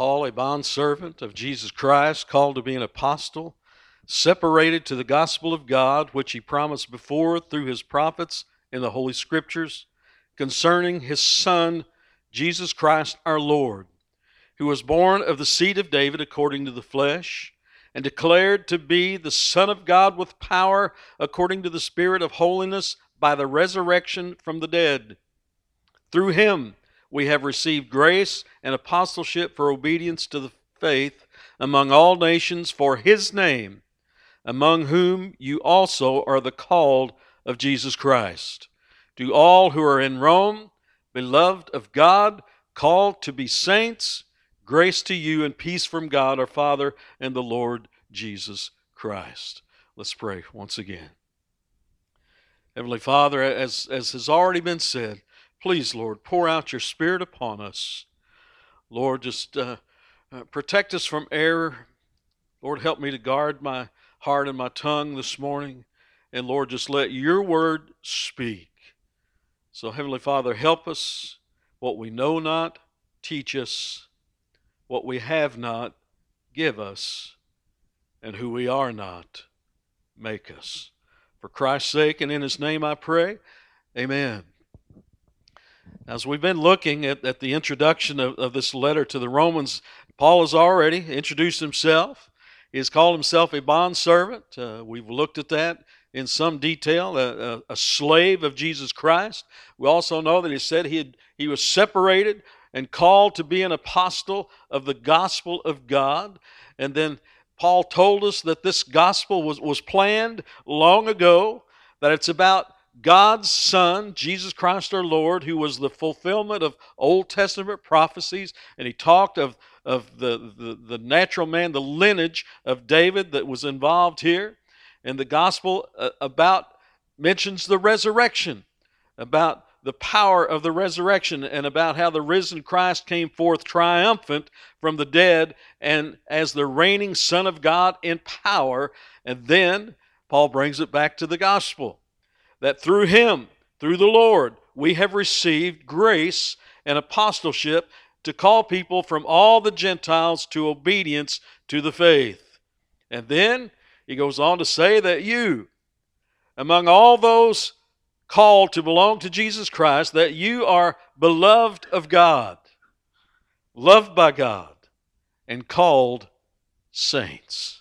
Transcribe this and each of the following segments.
Paul, a bondservant of Jesus Christ, called to be an apostle, separated to the gospel of God, which he promised before through his prophets in the Holy Scriptures, concerning his Son, Jesus Christ our Lord, who was born of the seed of David according to the flesh, and declared to be the Son of God with power according to the Spirit of holiness by the resurrection from the dead. Through him we have received grace and apostleship for obedience to the faith among all nations for his name, among whom you also are the called of Jesus Christ. To all who are in Rome, beloved of God, called to be saints, grace to you and peace from God our Father and the Lord Jesus Christ. Let's pray once again. Heavenly Father, as, as has already been said, please, Lord, pour out your Spirit upon us. Lord, just uh, uh, protect us from error. Lord, help me to guard my heart and my tongue this morning. And Lord, just let your word speak. So, Heavenly Father, help us. What we know not, teach us. What we have not, give us. And who we are not, make us. For Christ's sake and in his name I pray. Amen. As we've been looking at, at the introduction of, of this letter to the Romans, Paul has already introduced himself. He's called himself a bondservant. Uh, we've looked at that in some detail, a, a, a, slave of Jesus Christ. We also know that he said he, had, he was separated and called to be an apostle of the gospel of God. And then Paul told us that this gospel was, was planned long ago, that it's about God's Son, Jesus Christ our Lord, who was the fulfillment of Old Testament prophecies, and he talked of, of the, the, the natural man, the lineage of David that was involved here. And the gospel uh, about mentions the resurrection, about the power of the resurrection, and about how the risen Christ came forth triumphant from the dead and as the reigning Son of God in power. And then Paul brings it back to the gospel that through him, through the Lord, we have received grace and apostleship to call people from all the Gentiles to obedience to the faith. And then he goes on to say that you, among all those called to belong to Jesus Christ, that you are beloved of God, loved by God, and called saints.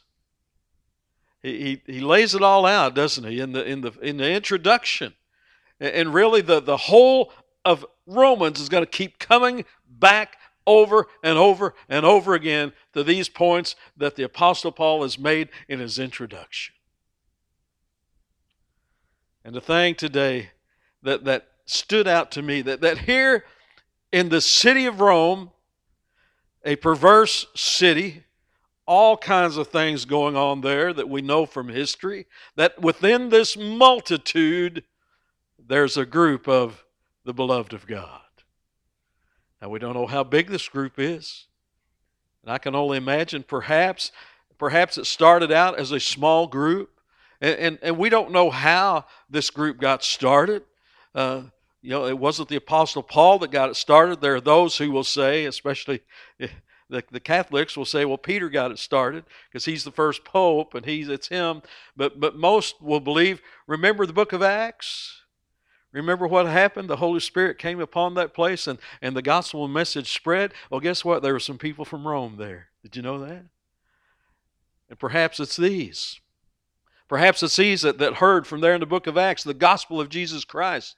He, he, lays it all out, doesn't he, in the, in the, in the introduction. And really, the, the whole of Romans is going to keep coming back over and over and over again to these points that the Apostle Paul has made in his introduction. And the thing today that, that stood out to me that, that here in the city of Rome, a perverse city, all kinds of things going on there that we know from history. That within this multitude, there's a group of the beloved of God. Now, we don't know how big this group is. And I can only imagine perhaps, perhaps it started out as a small group. And, and, and we don't know how this group got started. Uh, you know, it wasn't the Apostle Paul that got it started. There are those who will say, especially the, the Catholics will say, well, Peter got it started because he's the first pope and he's it's him. But but most will believe. Remember the book of Acts. Remember what happened? The Holy Spirit came upon that place and, and the gospel message spread. Well, guess what? There were some people from Rome there. Did you know that? And perhaps it's these. Perhaps it's these that, that heard from there in the book of Acts the gospel of Jesus Christ.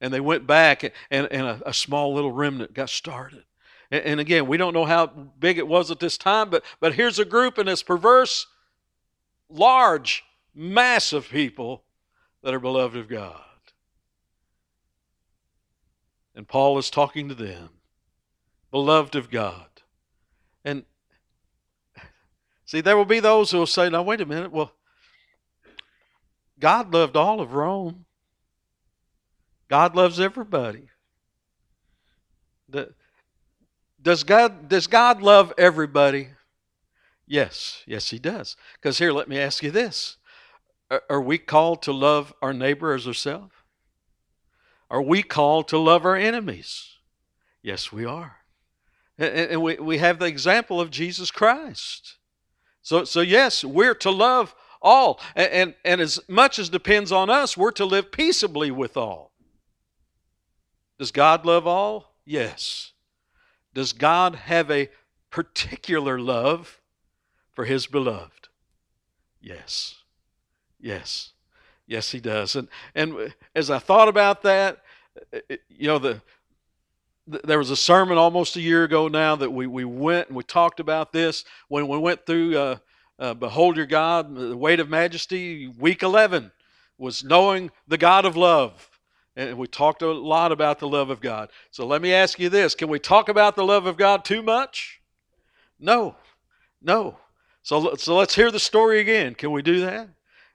And they went back and, and a, a small little remnant got started. And again, we don't know how big it was at this time, but, but here's a group and it's perverse, large, massive people that are beloved of God. And Paul is talking to them, beloved of God. And see, there will be those who will say, now, wait a minute, well, God loved all of Rome. God loves everybody. The, does God, does God love everybody? Yes, yes, He does. Because here, let me ask you this Are we called to love our neighbor as ourselves? Are we called to love our enemies? Yes, we are. And we, we have the example of Jesus Christ. So, so yes, we're to love all. And, and, and as much as depends on us, we're to live peaceably with all. Does God love all? Yes. Does God have a particular love for his beloved? Yes. Yes. Yes, he does. And and as I thought about that, you know, the there was a sermon almost a year ago now that we, we went and we talked about this when we went through uh, uh, Behold Your God, the Weight of Majesty, week 11 was knowing the God of love. And we talked a lot about the love of God. So let me ask you this can we talk about the love of God too much? No, no. So, so let's hear the story again. Can we do that?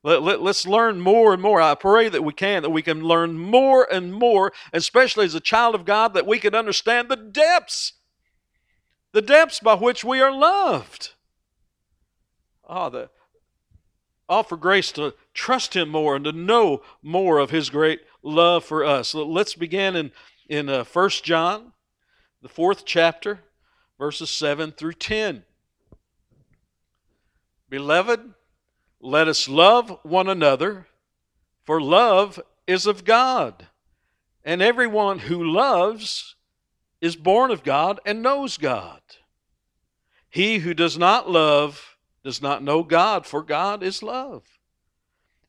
Let, let, let's learn more and more. I pray that we can, that we can learn more and more, especially as a child of God, that we can understand the depths, the depths by which we are loved. Oh, the, offer grace to trust Him more and to know more of His great love for us. Let's begin in, in uh, 1 John, the fourth chapter, verses 7 through 10. Beloved, let us love one another, for love is of God. And everyone who loves is born of God and knows God. He who does not love does not know God, for God is love.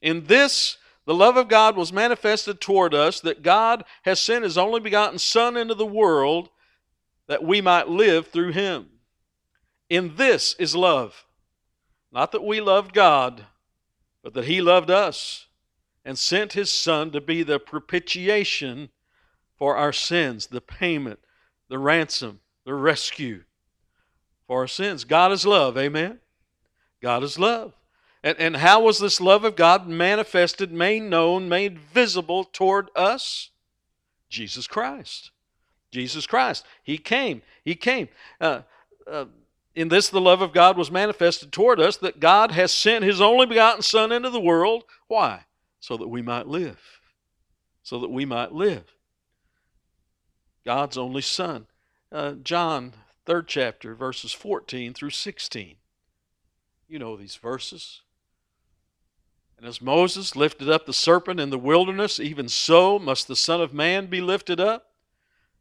In this, the love of God was manifested toward us that God has sent his only begotten Son into the world that we might live through him. In this is love not that we loved God, but that He loved us and sent His Son to be the propitiation for our sins, the payment, the ransom, the rescue for our sins. God is love, amen? God is love. And, and how was this love of God manifested, made known, made visible toward us? Jesus Christ. Jesus Christ. He came. He came. Uh, uh, in this, the love of God was manifested toward us that God has sent His only begotten Son into the world. Why? So that we might live. So that we might live. God's only Son. Uh, John, third chapter, verses 14 through 16. You know these verses. And as Moses lifted up the serpent in the wilderness, even so must the Son of Man be lifted up,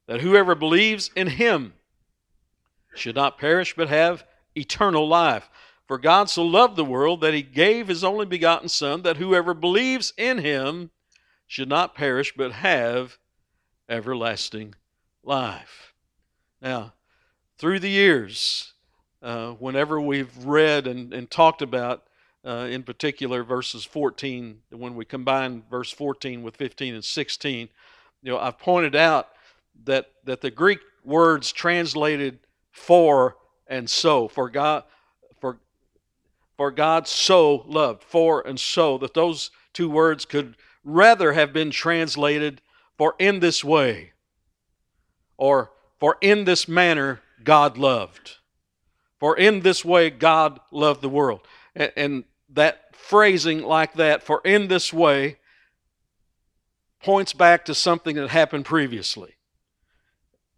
that whoever believes in him should not perish but have eternal life. For God so loved the world that he gave his only begotten Son, that whoever believes in him should not perish but have everlasting life. Now, through the years, uh, whenever we've read and, and talked about, uh, in particular, verses 14, when we combine verse 14 with 15 and 16, you know, I've pointed out that, that the Greek words translated for and so for God for for God so loved for and so that those two words could rather have been translated for in this way or for in this manner God loved for in this way God loved the world and, that phrasing like that for in this way points back to something that happened previously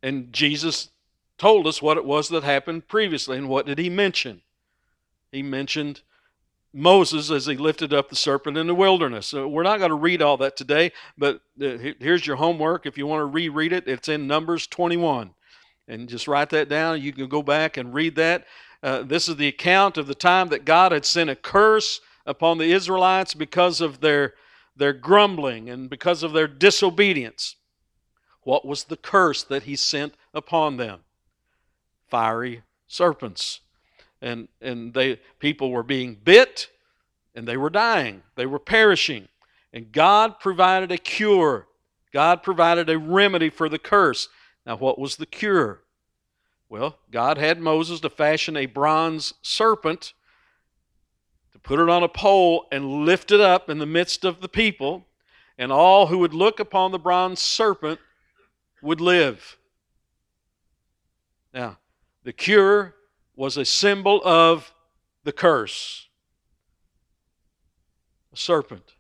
and Jesus told us what it was that happened previously. And what did he mention? He mentioned Moses as he lifted up the serpent in the wilderness. So we're not going to read all that today, but uh, here's your homework. If you want to reread it, it's in Numbers 21. And just write that down. You can go back and read that. Uh, this is the account of the time that God had sent a curse upon the Israelites because of their, their grumbling and because of their disobedience. What was the curse that he sent upon them? fiery serpents. And, and they, people were being bit and they were dying, they were perishing. And God provided a cure, God provided a remedy for the curse. Now, what was the cure? Well, God had Moses to fashion a bronze serpent, to put it on a pole and lift it up in the midst of the people, and all who would look upon the bronze serpent would live. Now, the cure was a symbol of the curse a serpent.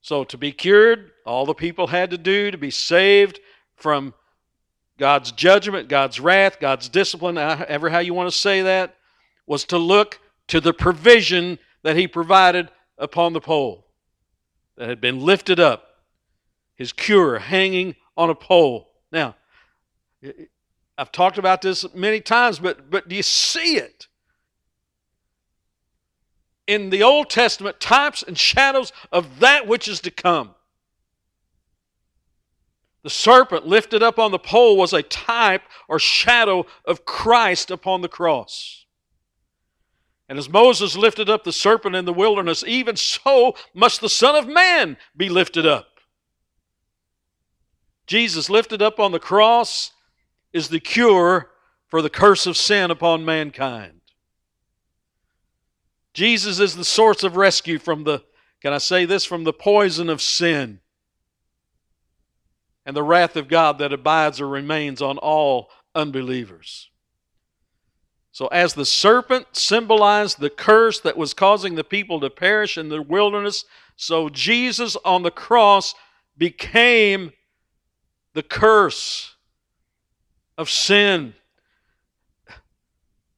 So, to be cured, all the people had to do to be saved from God's judgment, God's wrath, God's discipline, uh, ever how you want to say that, was to look to the provision that He provided upon the pole that had been lifted up, His cure hanging on a pole. Now, I've talked about this many times, but, but do you see it? In the Old Testament, types and shadows of that which is to come. The serpent lifted up on the pole was a type or shadow of Christ upon the cross. And as Moses lifted up the serpent in the wilderness, even so must the Son of Man be lifted up. Jesus lifted up on the cross is the cure for the curse of sin upon mankind. Jesus is the source of rescue from the, can I say this, from the poison of sin and the wrath of God that abides or remains on all unbelievers. So, as the serpent symbolized the curse that was causing the people to perish in the wilderness, so Jesus on the cross became the curse of sin.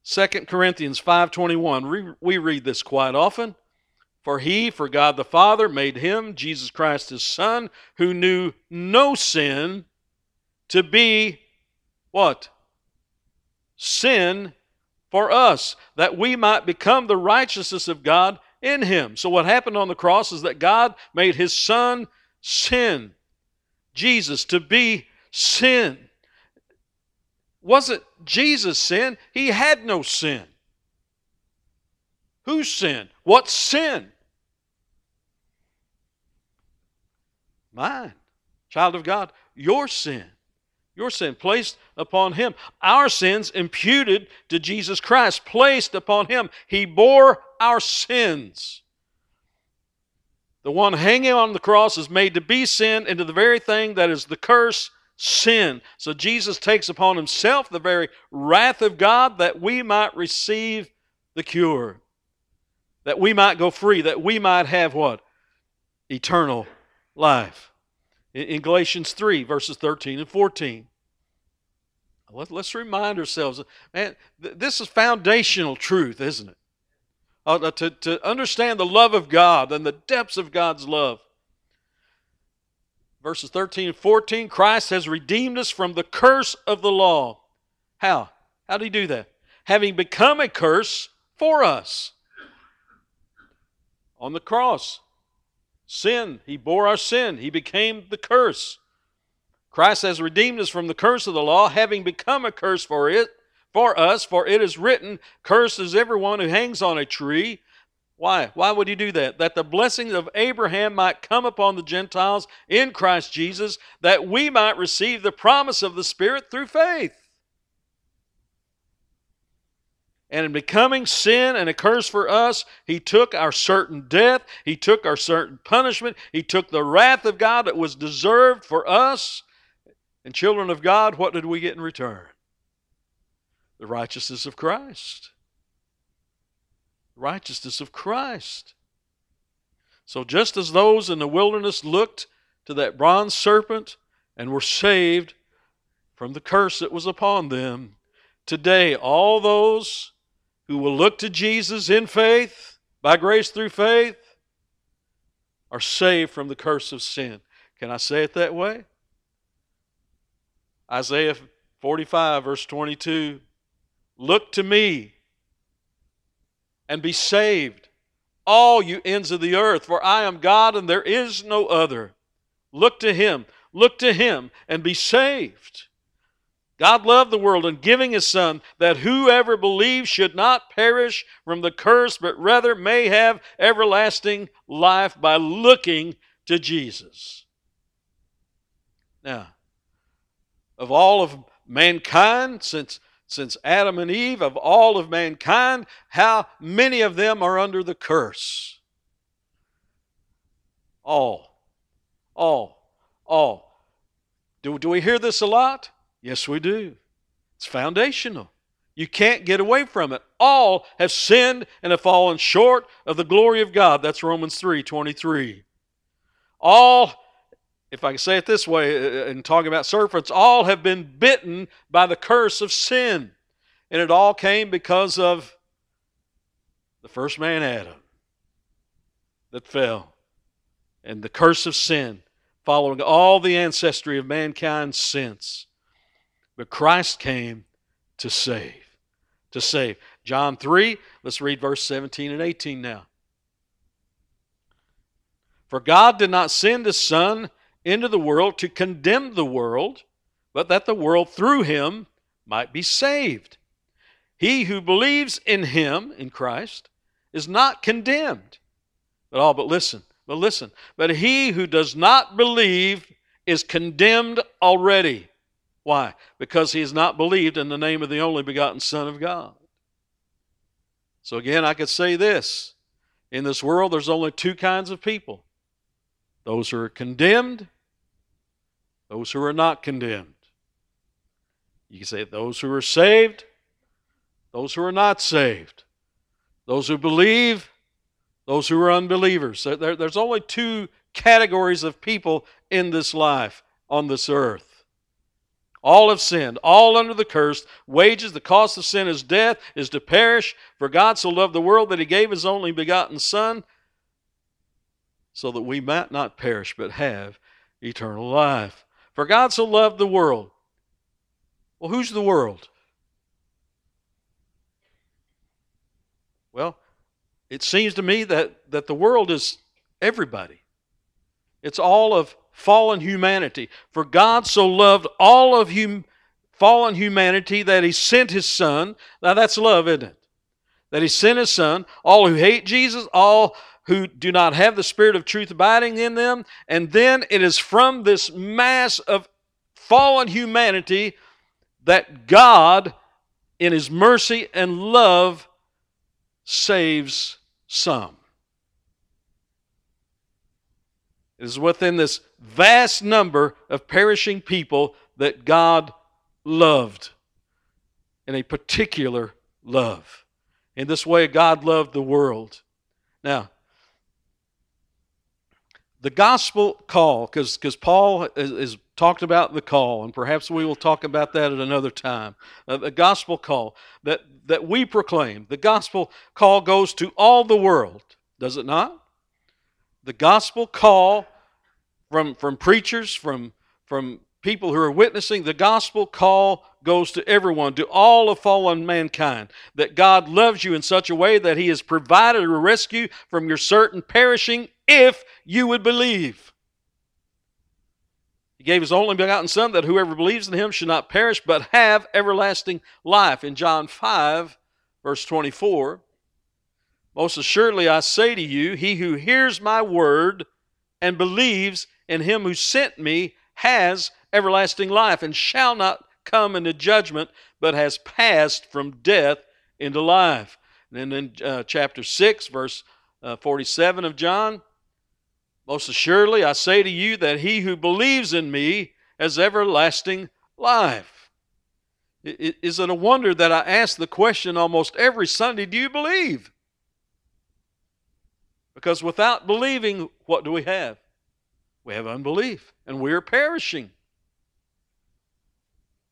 2 Corinthians 5:21 we read this quite often for he, for God the Father, made him, Jesus Christ his Son, who knew no sin, to be what? Sin for us, that we might become the righteousness of God in him. So, what happened on the cross is that God made his Son sin, Jesus, to be sin. Wasn't Jesus sin? He had no sin. Whose sin? What sin? Mine. Child of God, your sin. Your sin placed upon him. Our sins imputed to Jesus Christ, placed upon him. He bore our sins. The one hanging on the cross is made to be sin into the very thing that is the curse, sin. So Jesus takes upon himself the very wrath of God that we might receive the cure, that we might go free, that we might have what? Eternal life. In Galatians 3, verses 13 and 14. Let's remind ourselves, man, this is foundational truth, isn't it? Uh, to, to understand the love of God and the depths of God's love. Verses 13 and 14 Christ has redeemed us from the curse of the law. How? How did he do that? Having become a curse for us on the cross. Sin, he bore our sin. He became the curse. Christ has redeemed us from the curse of the law, having become a curse for it, for us, for it is written, Cursed is everyone who hangs on a tree. Why? Why would he do that? That the blessings of Abraham might come upon the Gentiles in Christ Jesus, that we might receive the promise of the Spirit through faith. And in becoming sin and a curse for us, He took our certain death, He took our certain punishment, He took the wrath of God that was deserved for us. And, children of God, what did we get in return? The righteousness of Christ. Righteousness of Christ. So, just as those in the wilderness looked to that bronze serpent and were saved from the curse that was upon them, today all those who will look to Jesus in faith, by grace through faith, are saved from the curse of sin. Can I say it that way? Isaiah 45, verse 22 Look to me and be saved, all you ends of the earth, for I am God and there is no other. Look to Him, look to Him, and be saved. God loved the world and giving His Son that whoever believes should not perish from the curse, but rather may have everlasting life by looking to Jesus. Now, of all of mankind, since, since Adam and Eve, of all of mankind, how many of them are under the curse? All. All. All. Do, do we hear this a lot? Yes, we do. It's foundational. You can't get away from it. All have sinned and have fallen short of the glory of God. That's Romans 3 23. All if I can say it this way, uh, uh, in talking about serpents, all have been bitten by the curse of sin. And it all came because of the first man, Adam, that fell. And the curse of sin, following all the ancestry of mankind since. But Christ came to save. To save. John 3, let's read verse 17 and 18 now. For God did not send his Son into the world to condemn the world, but that the world through him might be saved. He who believes in him, in Christ, is not condemned. But all but listen, but listen. But he who does not believe is condemned already. Why? Because he has not believed in the name of the only begotten Son of God. So again, I could say this. In this world, there's only two kinds of people those who are condemned those who are not condemned. You can say those who are saved, those who are not saved, those who believe, those who are unbelievers. There, there's only two categories of people in this life on this earth. All have sinned, all under the curse. Wages, the cost of sin is death, is to perish. For God so loved the world that he gave his only begotten Son, so that we might not perish, but have eternal life. For God so loved the world. Well, who's the world? Well, it seems to me that, that the world is everybody. It's all of fallen humanity. For God so loved all of hum, fallen humanity that he sent his son. Now that's love, isn't it? That he sent his son. All who hate Jesus, all who do not have the Spirit of truth abiding in them. And then it is from this mass of fallen humanity that God, in His mercy and love, saves some. It is within this vast number of perishing people that God loved in a particular love. In this way, God loved the world. Now, the gospel call, because Paul is, talked about the call, and perhaps we will talk about that at another time. Uh, the gospel call that, that we proclaim, the gospel call goes to all the world, does it not? The gospel call from, from preachers, from, from people who are witnessing, the gospel call goes to everyone, to all of fallen mankind. That God loves you in such a way that He has provided a rescue from your certain perishing if you would believe. He gave His only begotten Son that whoever believes in Him should not perish but have everlasting life. In John 5, verse 24, most assuredly I say to you, he who hears my word and believes in Him who sent me has everlasting life and shall not come into judgment, but has passed from death into life. And then in uh, chapter 6, verse uh, 47 of John, most assuredly I say to you that he who believes in me has everlasting life. Is it a wonder that I ask the question almost every Sunday do you believe? Because without believing, what do we have? We have unbelief, and we are perishing.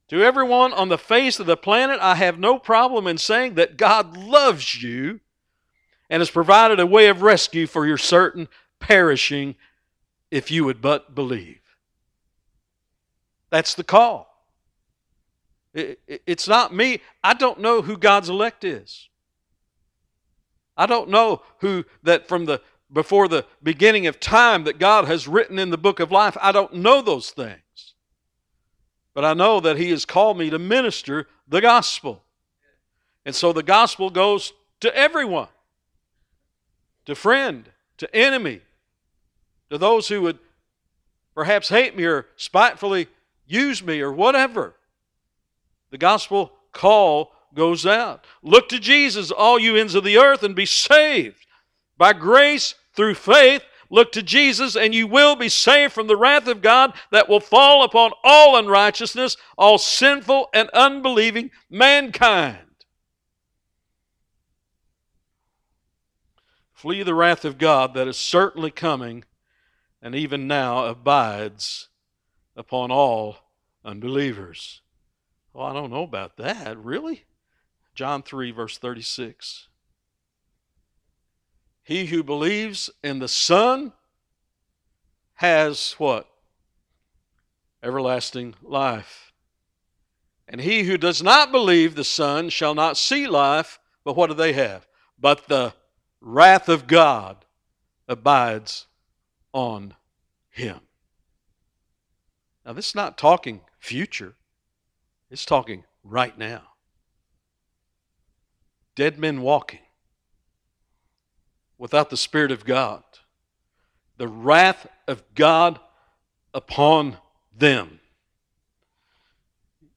To everyone on the face of the planet, I have no problem in saying that God loves you and has provided a way of rescue for your certain perishing if you would but believe. That's the call. it's not me. I don't know who God's elect is. I don't know who that from the before the beginning of time that God has written in the book of life. I don't know those things. But I know that He has called me to minister the gospel. And so the gospel goes to everyone to friend, to enemy, to those who would perhaps hate me or spitefully use me or whatever. The gospel call goes out. Look to Jesus, all you ends of the earth, and be saved. By grace, through faith, Look to Jesus, and you will be saved from the wrath of God that will fall upon all unrighteousness, all sinful and unbelieving mankind. Flee the wrath of God that is certainly coming, and even now abides upon all unbelievers. Well, I don't know about that. Really? John 3, verse 36. He who believes in the Son has what? Everlasting life. And he who does not believe the Son shall not see life, but what do they have? But the wrath of God abides on him. Now, this is not talking future, it's talking right now. Dead men walking without the Spirit of God, the wrath of God upon them.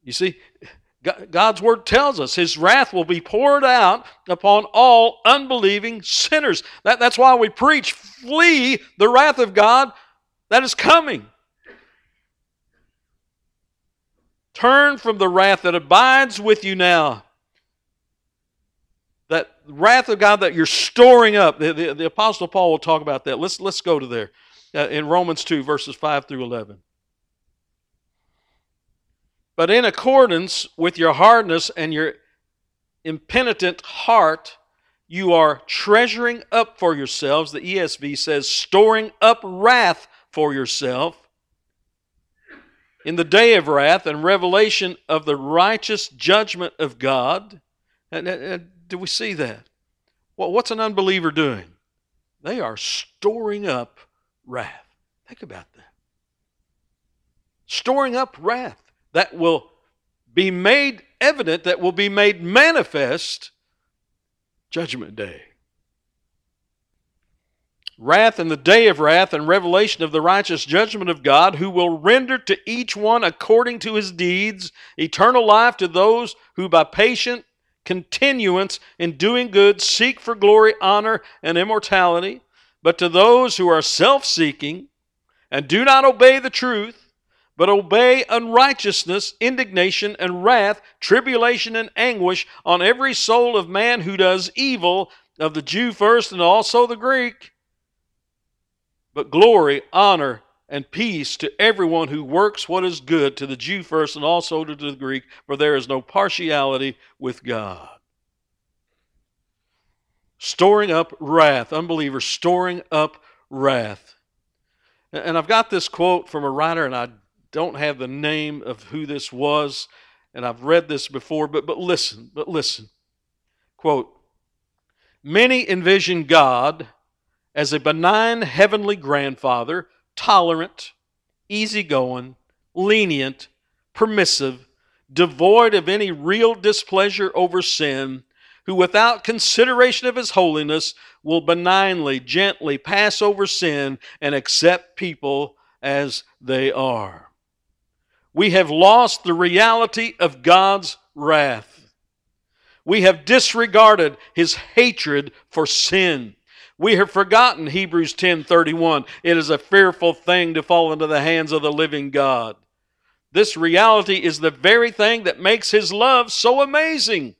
You see, God's word tells us his wrath will be poured out upon all unbelieving sinners. That, that's why we preach flee the wrath of God that is coming. Turn from the wrath that abides with you now. Wrath of God that you're storing up. The, the, the Apostle Paul will talk about that. Let's, let's go to there uh, in Romans 2, verses 5 through 11. But in accordance with your hardness and your impenitent heart, you are treasuring up for yourselves, the ESV says, storing up wrath for yourself in the day of wrath and revelation of the righteous judgment of God. And do we see that? Well, what's an unbeliever doing? They are storing up wrath. Think about that. Storing up wrath that will be made evident, that will be made manifest judgment day wrath and the day of wrath and revelation of the righteous judgment of God, who will render to each one according to his deeds eternal life to those who by patient continuance in doing good seek for glory, honor, and immortality, but to those who are self seeking and do not obey the truth, but obey unrighteousness, indignation, and wrath, tribulation, and anguish on every soul of man who does evil, of the Jew first and also the Greek but glory, honor, and peace to everyone who works what is good, to the Jew first and also to the Greek, for there is no partiality with God. Storing up wrath, unbelievers storing up wrath. And I've got this quote from a writer, and I don't have the name of who this was, and I've read this before, but, but listen, but listen. Quote Many envision God as a benign heavenly grandfather, tolerant, easygoing, lenient, permissive, devoid of any real displeasure over sin, who without consideration of his holiness will benignly, gently pass over sin and accept people as they are. We have lost the reality of God's wrath. We have disregarded his hatred for sin. We have forgotten Hebrews 10:31. It is a fearful thing to fall into the hands of the living God. This reality is the very thing that makes his love so amazing.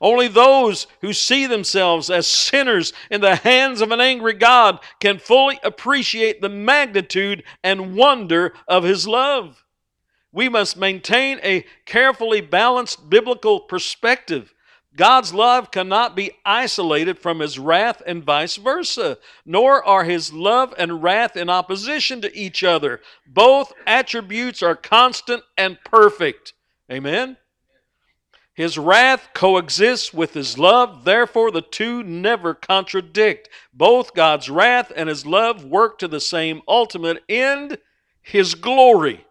Only those who see themselves as sinners in the hands of an angry God can fully appreciate the magnitude and wonder of his love. We must maintain a carefully balanced biblical perspective God's love cannot be isolated from his wrath and vice versa, nor are his love and wrath in opposition to each other. Both attributes are constant and perfect. Amen? His wrath coexists with his love, therefore, the two never contradict. Both God's wrath and his love work to the same ultimate end, his glory.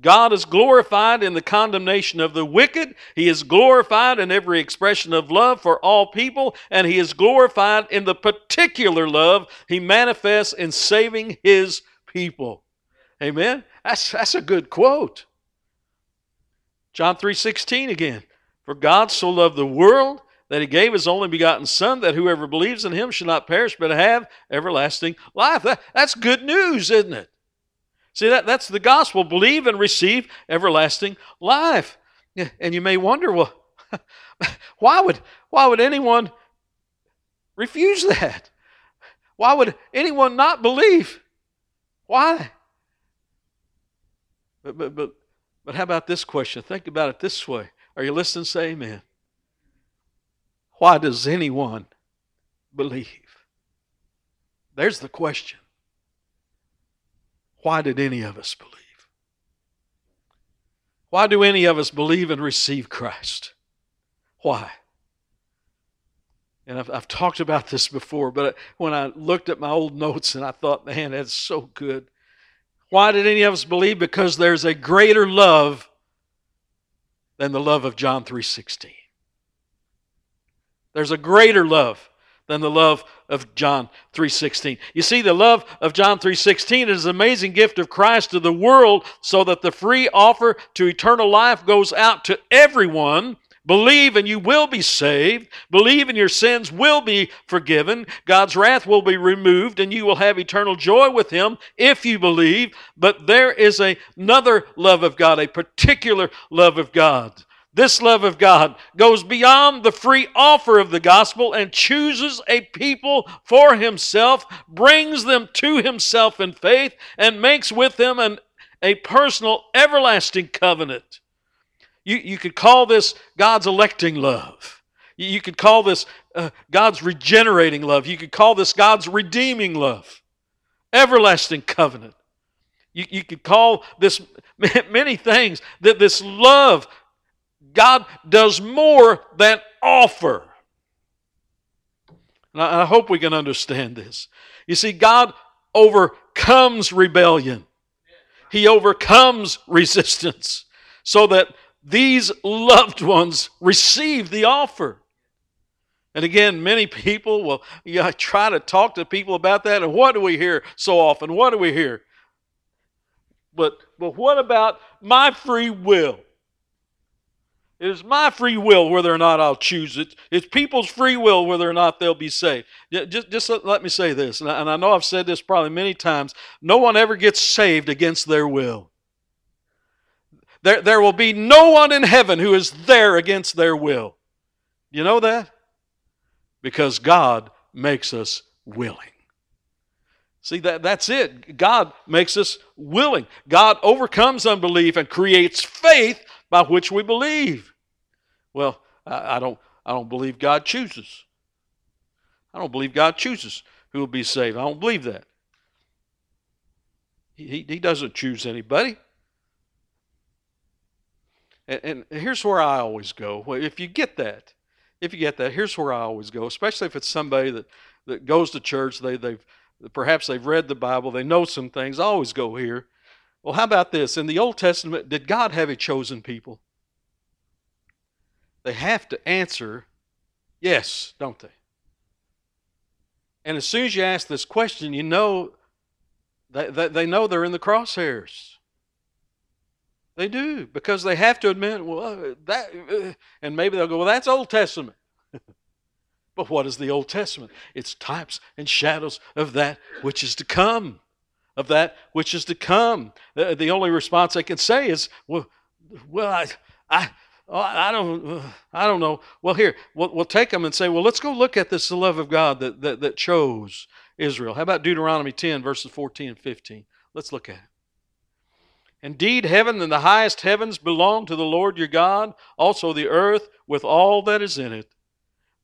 God is glorified in the condemnation of the wicked. He is glorified in every expression of love for all people, and He is glorified in the particular love He manifests in saving His people. Amen? That's, that's a good quote. John 3.16 again. For God so loved the world that he gave his only begotten Son, that whoever believes in him shall not perish but have everlasting life. That, that's good news, isn't it? See, that, that's the gospel. Believe and receive everlasting life. And you may wonder, well, why would, why would anyone refuse that? Why would anyone not believe? Why? But, but, but, but how about this question? Think about it this way. Are you listening? Say amen. Why does anyone believe? There's the question. Why did any of us believe? Why do any of us believe and receive Christ? Why? And I've, I've talked about this before, but when I looked at my old notes and I thought, man, that's so good. Why did any of us believe? Because there's a greater love than the love of John 3:16. There's a greater love than the love of John 3:16. You see the love of John 3:16 is an amazing gift of Christ to the world so that the free offer to eternal life goes out to everyone. Believe and you will be saved. Believe and your sins will be forgiven. God's wrath will be removed and you will have eternal joy with him if you believe. But there is a, another love of God, a particular love of God this love of God goes beyond the free offer of the gospel and chooses a people for himself, brings them to himself in faith, and makes with them an, a personal, everlasting covenant. You, you could call this God's electing love. You could call this uh, God's regenerating love. You could call this God's redeeming love. Everlasting covenant. You, you could call this many things that this love God does more than offer. And I, hope we can understand this. You see, God overcomes rebellion, He overcomes resistance so that these loved ones receive the offer. And again, many people will yeah, try to talk to people about that. And what do we hear so often? What do we hear? But, but what about my free will? It is my free will whether or not I'll choose it. It's people's free will whether or not they'll be saved. Just, just let me say this, and I know I've said this probably many times no one ever gets saved against their will. There, there will be no one in heaven who is there against their will. You know that? Because God makes us willing. See, that, that's it. God makes us willing. God overcomes unbelief and creates faith by which we believe. Well, I, I don't I don't believe God chooses. I don't believe God chooses who will be saved. I don't believe that. He, he doesn't choose anybody. And, and here's where I always go. If you get that, if you get that, here's where I always go, especially if it's somebody that, that goes to church, they, they've perhaps they've read the Bible, they know some things. I always go here. Well, how about this? In the Old Testament, did God have a chosen people? They have to answer yes, don't they? And as soon as you ask this question, you know they, they, know they're in the crosshairs. They do because they have to admit, well, uh, that, uh, and maybe they'll go, well, that's Old Testament. but what is the Old Testament? It's types and shadows of that which is to come of that which is to come. The, only response I can say is, well, well, I, I, oh, I don't, I don't know. Well, here, we'll, we'll take them and say, well, let's go look at this the love of God that, that, that chose Israel. How about Deuteronomy 10, verses 14 and 15? Let's look at it. Indeed, heaven and the highest heavens belong to the Lord your God, also the earth with all that is in it.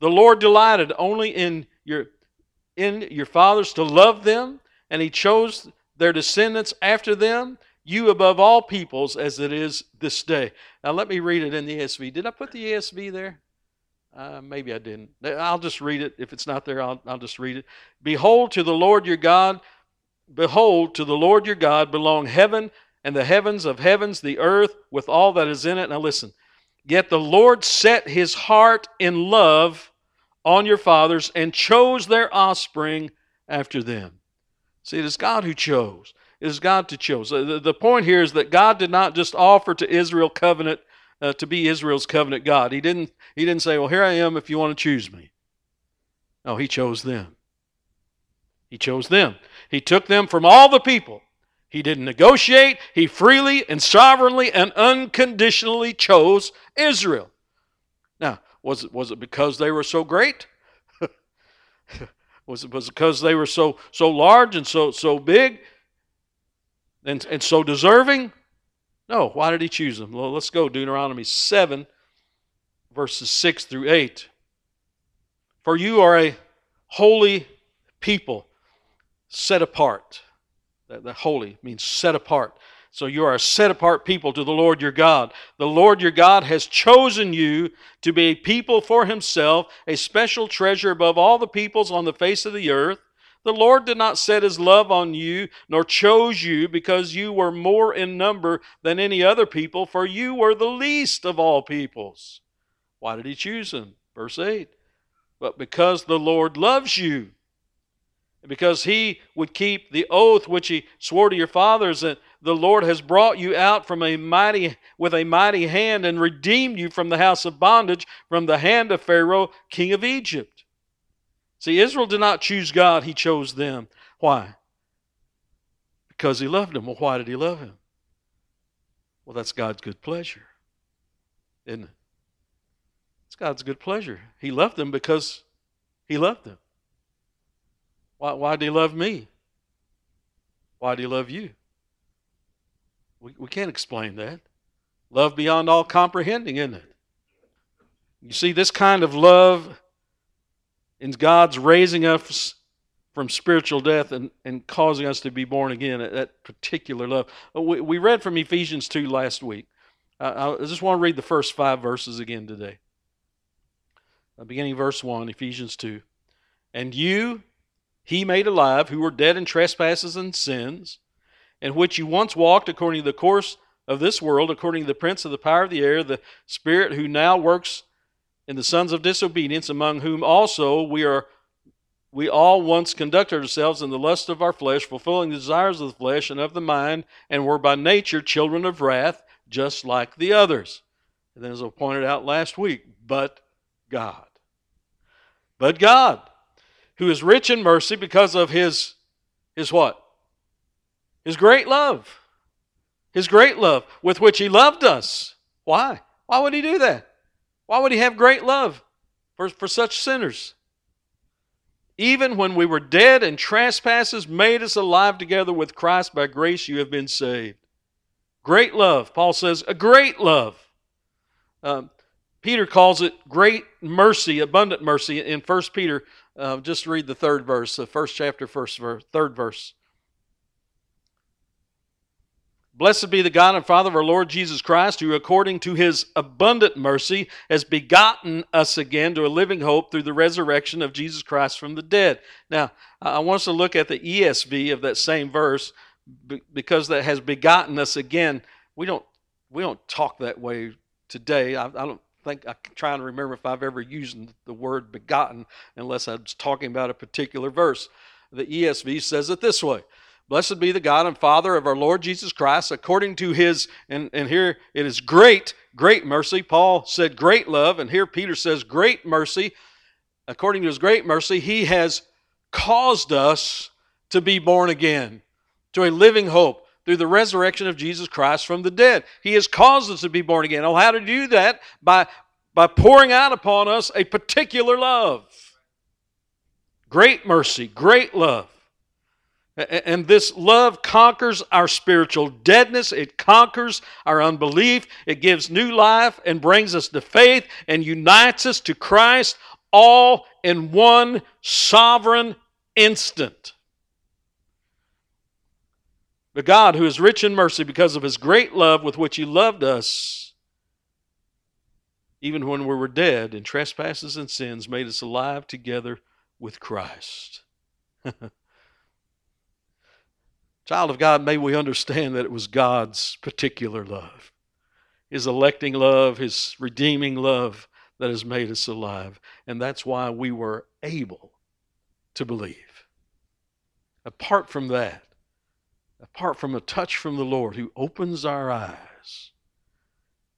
The Lord delighted only in your in your fathers to love them, and he chose their descendants after them, you above all peoples as it is this day. Now let me read it in the ESV. Did I put the ESV there? Uh, maybe I didn't. I'll just read it. If it's not there, I'll, I'll just read it. Behold, to the Lord your God, behold, to the Lord your God belong heaven and the heavens of heavens, the earth with all that is in it. Now listen. Yet the Lord set his heart in love on your fathers and chose their offspring after them. See, it is God who chose. It is God to chose. The, the point here is that God did not just offer to Israel covenant uh, to be Israel's covenant God. He didn't. He didn't say, "Well, here I am. If you want to choose me." No, He chose them. He chose them. He took them from all the people. He didn't negotiate. He freely and sovereignly and unconditionally chose Israel. Now, was it, was it because they were so great? Was it was because they were so so large and so so big? and, and so deserving? No. Why did he choose them? Well, let's go. Deuteronomy 7, verses 6 through 8. For you are a holy people, set apart. That, that holy means set apart. So you are a set apart people to the Lord your God. The Lord your God has chosen you to be a people for himself, a special treasure above all the peoples on the face of the earth. The Lord did not set his love on you, nor chose you because you were more in number than any other people, for you were the least of all peoples. Why did he choose them? Verse 8. But because the Lord loves you, because he would keep the oath which he swore to your fathers that the Lord has brought you out from a mighty with a mighty hand and redeemed you from the house of bondage from the hand of Pharaoh king of Egypt. See, Israel did not choose God, he chose them. Why? Because he loved them. Well, why did he love him? Well, that's God's good pleasure. Isn't it? It's God's good pleasure. He loved them because he loved them. Why, why did he love me? Why do he love you? We, we can't explain that. Love beyond all comprehending, isn't it? You see, this kind of love in God's raising us from spiritual death and, and causing us to be born again, that particular love. Uh, we, we read from Ephesians 2 last week. I just want to read the first five verses again today. Uh, beginning verse 1, Ephesians 2. And you he made alive who were dead in trespasses and sins in which you once walked according to the course of this world, according to the prince of the power of the air, the spirit who now works in the sons of disobedience, among whom also we are we all once conducted ourselves in the lust of our flesh, fulfilling the desires of the flesh and of the mind, and were by nature children of wrath, just like the others. And then, as I pointed out last week, but God. But God, who is rich in mercy because of his, his what? His great love. His great love with which He loved us. Why? Why would He do that? Why would He have great love for, for such sinners? Even when we were dead and trespasses, made us alive together with Christ. By grace you have been saved. Great love. Paul says, a great love. Um, Peter calls it great mercy, abundant mercy in 1 Peter. Uh, just read the third verse, the first chapter, first verse, third verse. Blessed be the God and Father of our Lord Jesus Christ, who according to his abundant mercy has begotten us again to a living hope through the resurrection of Jesus Christ from the dead. Now, I want us to look at the ESV of that same verse because that has begotten us again. We don't we don't talk that way today. I, I don't think I'm trying to remember if I've ever used the word begotten unless I was talking about a particular verse. The ESV says it this way Blessed be the God and Father of our Lord Jesus Christ, according to his, and, and here it is great, great mercy. Paul said great love, and here Peter says great mercy. According to his great mercy, he has caused us to be born again to a living hope through the resurrection of Jesus Christ from the dead. He has caused us to be born again. Oh, how to do that? By, by pouring out upon us a particular love. Great mercy, great love. And this love conquers our spiritual deadness. It conquers our unbelief. It gives new life and brings us to faith and unites us to Christ all in one sovereign instant. But God, who is rich in mercy because of his great love with which he loved us, even when we were dead in trespasses and sins, made us alive together with Christ. Child of God, may we understand that it was God's particular love, His electing love, His redeeming love that has made us alive. And that's why we were able to believe. Apart from that, apart from a touch from the Lord who opens our eyes.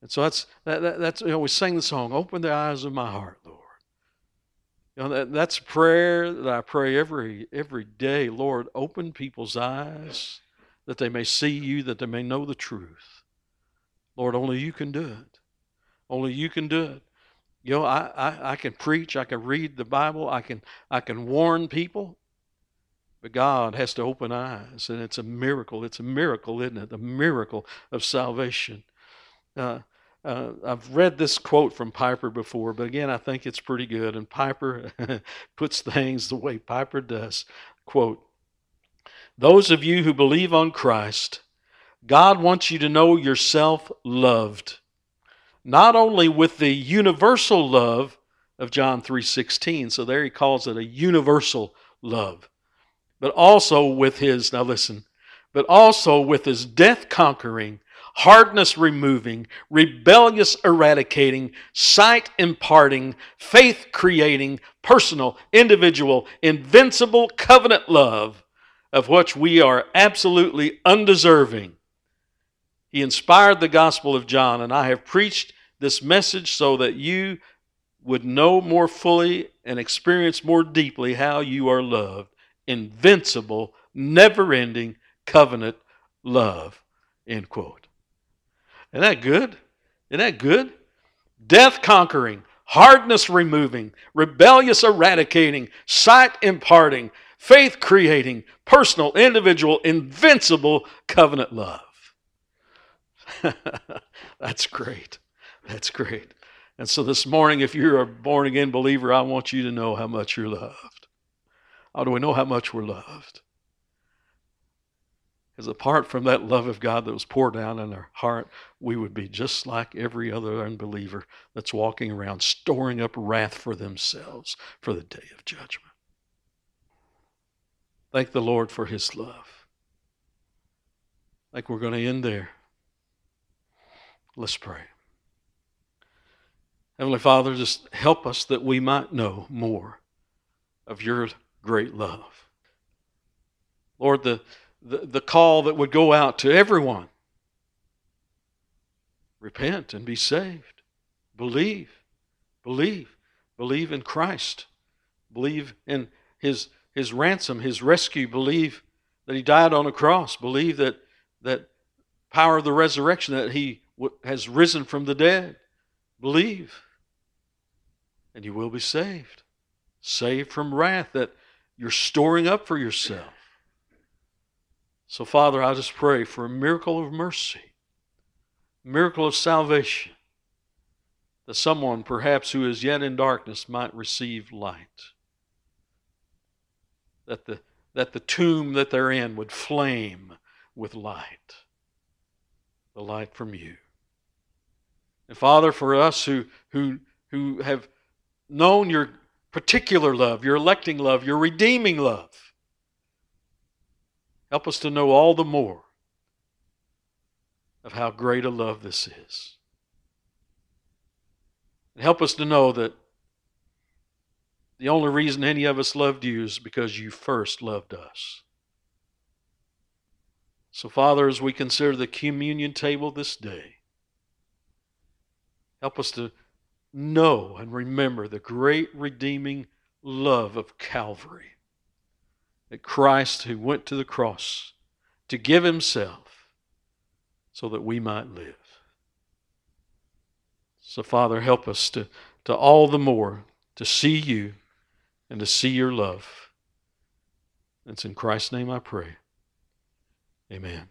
And so that's, that, that, that's you know, we sing the song, Open the Eyes of My Heart, Lord. You know, that, that's prayer that I pray every every day. Lord, open people's eyes that they may see you, that they may know the truth. Lord, only you can do it. Only you can do it. You know, I, I, I can preach, I can read the Bible, I can I can warn people. But God has to open eyes, and it's a miracle. It's a miracle, isn't it? The miracle of salvation. Uh, uh, I've read this quote from Piper before, but again, I think it's pretty good. And Piper puts things the way Piper does. Quote Those of you who believe on Christ, God wants you to know yourself loved, not only with the universal love of John 3:16. So there he calls it a universal love but also with his, now listen, but also with his death conquering, hardness removing, rebellious eradicating, sight imparting, faith creating, personal, individual, invincible covenant love of which we are absolutely undeserving. He inspired the Gospel of John, and I have preached this message so that you would know more fully and experience more deeply how you are loved invincible, never ending covenant love. End quote. Isn't that good? Isn't that good? Death conquering, hardness removing, rebellious eradicating, sight imparting, faith creating, personal, individual, invincible covenant love. That's great. That's great. And so this morning, if you're a born again believer, I want you to know how much you're loved. How do we know how much we're loved? Because apart from that love of God that was poured down in our heart, we would be just like every other unbeliever that's walking around storing up wrath for themselves for the day of judgment. Thank the Lord for his love. I think we're going to end there. Let's pray. Heavenly Father, just help us that we might know more of your great love. Lord, the, the, the call that would go out to everyone repent and be saved. Believe. Believe. Believe in Christ. Believe in his, his ransom, his rescue. Believe that he died on a cross. Believe that, that power of the resurrection, that he w- has risen from the dead. Believe. And you will be saved. Saved from wrath that you're storing up for yourself. So, Father, I just pray for a miracle of mercy, miracle of salvation, that someone perhaps who is yet in darkness might receive light. That the, that the tomb that they're in would flame with light, the light from you. And Father, for us who, who, who have known your particular love, your electing love, your redeeming love. Help us to know all the more of how great a love this is. And help us to know that the only reason any of us loved you is because you first loved us. So, Father, as we consider the communion table this day, help us to know and remember the great redeeming love of Calvary. That Christ, who went to the cross to give himself so that we might live. So, Father, help us to, to all the more to see you and to see your love. It's in Christ's name I pray. Amen.